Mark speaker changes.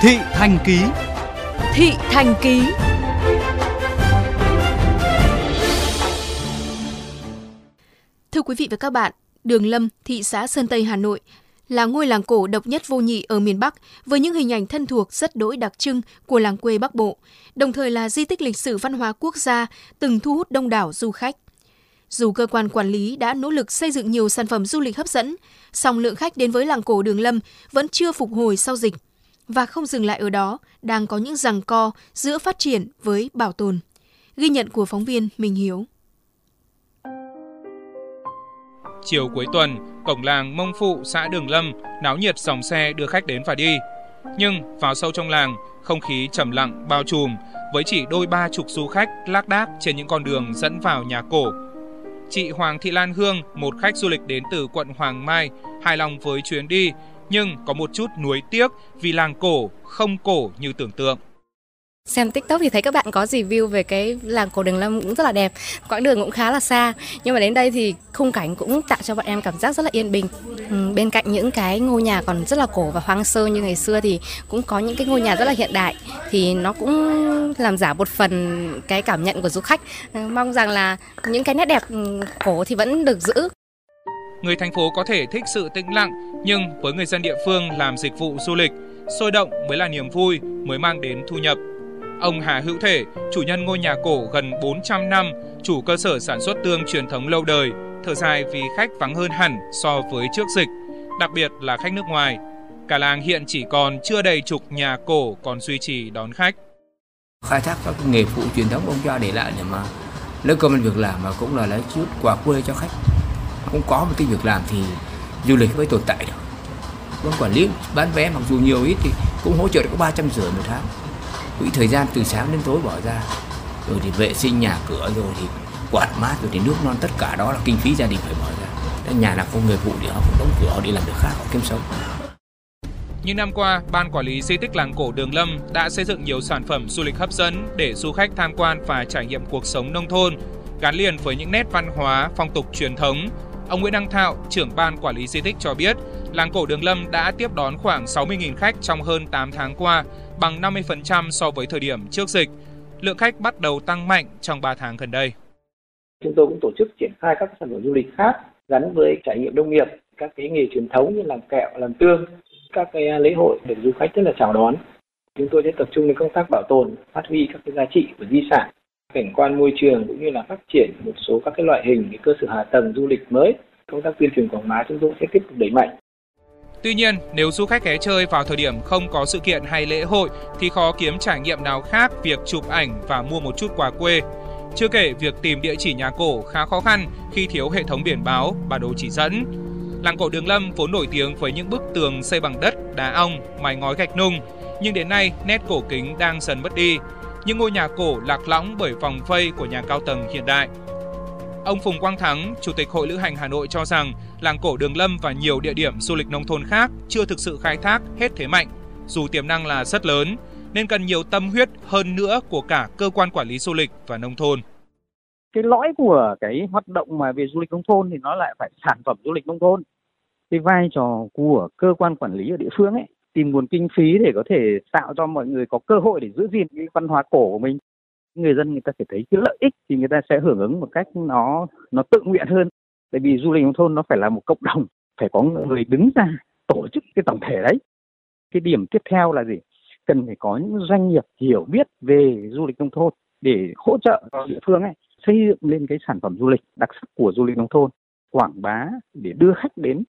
Speaker 1: Thị Thành Ký
Speaker 2: Thị Thành Ký Thưa quý vị và các bạn, Đường Lâm, thị xã Sơn Tây, Hà Nội là ngôi làng cổ độc nhất vô nhị ở miền Bắc với những hình ảnh thân thuộc rất đỗi đặc trưng của làng quê Bắc Bộ, đồng thời là di tích lịch sử văn hóa quốc gia từng thu hút đông đảo du khách. Dù cơ quan quản lý đã nỗ lực xây dựng nhiều sản phẩm du lịch hấp dẫn, song lượng khách đến với làng cổ Đường Lâm vẫn chưa phục hồi sau dịch. Và không dừng lại ở đó, đang có những rằng co giữa phát triển với bảo tồn. Ghi nhận của phóng viên Minh Hiếu.
Speaker 3: Chiều cuối tuần, cổng làng Mông Phụ, xã Đường Lâm náo nhiệt dòng xe đưa khách đến và đi. Nhưng vào sâu trong làng, không khí trầm lặng bao trùm với chỉ đôi ba chục du khách lác đác trên những con đường dẫn vào nhà cổ Chị Hoàng Thị Lan Hương, một khách du lịch đến từ quận Hoàng Mai, hài lòng với chuyến đi, nhưng có một chút nuối tiếc vì làng cổ không cổ như tưởng tượng.
Speaker 4: Xem TikTok thì thấy các bạn có review về cái làng cổ Đường Lâm cũng rất là đẹp. Quãng đường cũng khá là xa, nhưng mà đến đây thì khung cảnh cũng tạo cho bọn em cảm giác rất là yên bình. Ừ, bên cạnh những cái ngôi nhà còn rất là cổ và hoang sơ như ngày xưa thì cũng có những cái ngôi nhà rất là hiện đại thì nó cũng làm giả một phần cái cảm nhận của du khách. Ừ, mong rằng là những cái nét đẹp ừ, cổ thì vẫn được giữ.
Speaker 3: Người thành phố có thể thích sự tĩnh lặng, nhưng với người dân địa phương làm dịch vụ du lịch, sôi động mới là niềm vui, mới mang đến thu nhập. Ông Hà Hữu Thể, chủ nhân ngôi nhà cổ gần 400 năm, chủ cơ sở sản xuất tương truyền thống lâu đời, thở dài vì khách vắng hơn hẳn so với trước dịch, đặc biệt là khách nước ngoài. Cả làng hiện chỉ còn chưa đầy chục nhà cổ còn duy trì đón khách.
Speaker 5: Khai thác các nghề phụ truyền thống ông cha để lại để mà lấy công an việc làm mà cũng là lấy chút quà quê cho khách. Cũng có một cái việc làm thì du lịch mới tồn tại được. Vẫn quản lý bán vé mặc dù nhiều ít thì cũng hỗ trợ được có 300 rưỡi một tháng quỹ thời gian từ sáng đến tối bỏ ra rồi thì vệ sinh nhà cửa rồi thì quạt mát rồi thì nước non tất cả đó là kinh phí gia đình phải bỏ ra nhà nào không người phụ thì họ cũng đóng cửa họ đi làm việc khác họ kiếm sống
Speaker 3: những năm qua, Ban Quản lý Di tích Làng Cổ Đường Lâm đã xây dựng nhiều sản phẩm du lịch hấp dẫn để du khách tham quan và trải nghiệm cuộc sống nông thôn, gắn liền với những nét văn hóa, phong tục truyền thống. Ông Nguyễn Đăng Thạo, trưởng Ban Quản lý Di tích cho biết, Làng Cổ Đường Lâm đã tiếp đón khoảng 60.000 khách trong hơn 8 tháng qua, bằng 50% so với thời điểm trước dịch. Lượng khách bắt đầu tăng mạnh trong 3 tháng gần đây.
Speaker 6: Chúng tôi cũng tổ chức triển khai các sản phẩm du lịch khác gắn với trải nghiệm nông nghiệp, các cái nghề truyền thống như làm kẹo, làm tương, các cái lễ hội được du khách rất là chào đón. Chúng tôi sẽ tập trung đến công tác bảo tồn, phát huy các cái giá trị của di sản, cảnh quan môi trường cũng như là phát triển một số các cái loại hình cái cơ sở hạ tầng du lịch mới. Công tác tuyên truyền quảng bá chúng tôi sẽ tiếp tục đẩy mạnh.
Speaker 3: Tuy nhiên, nếu du khách ghé chơi vào thời điểm không có sự kiện hay lễ hội thì khó kiếm trải nghiệm nào khác việc chụp ảnh và mua một chút quà quê. Chưa kể việc tìm địa chỉ nhà cổ khá khó khăn khi thiếu hệ thống biển báo, bản đồ chỉ dẫn. Làng cổ Đường Lâm vốn nổi tiếng với những bức tường xây bằng đất, đá ong, mái ngói gạch nung, nhưng đến nay nét cổ kính đang dần mất đi. Những ngôi nhà cổ lạc lõng bởi vòng vây của nhà cao tầng hiện đại. Ông Phùng Quang Thắng, Chủ tịch Hội Lữ hành Hà Nội cho rằng làng cổ Đường Lâm và nhiều địa điểm du lịch nông thôn khác chưa thực sự khai thác hết thế mạnh, dù tiềm năng là rất lớn, nên cần nhiều tâm huyết hơn nữa của cả cơ quan quản lý du lịch và nông thôn.
Speaker 7: Cái lõi của cái hoạt động mà về du lịch nông thôn thì nó lại phải sản phẩm du lịch nông thôn. Cái vai trò của cơ quan quản lý ở địa phương ấy tìm nguồn kinh phí để có thể tạo cho mọi người có cơ hội để giữ gìn cái văn hóa cổ của mình. Người dân người ta phải thấy cái lợi ích thì người ta sẽ hưởng ứng một cách nó nó tự nguyện hơn. Tại vì du lịch nông thôn nó phải là một cộng đồng, phải có người đứng ra tổ chức cái tổng thể đấy. Cái điểm tiếp theo là gì? Cần phải có những doanh nghiệp hiểu biết về du lịch nông thôn để hỗ trợ cho địa phương ấy xây dựng lên cái sản phẩm du lịch đặc sắc của du lịch nông thôn, quảng bá để đưa khách đến.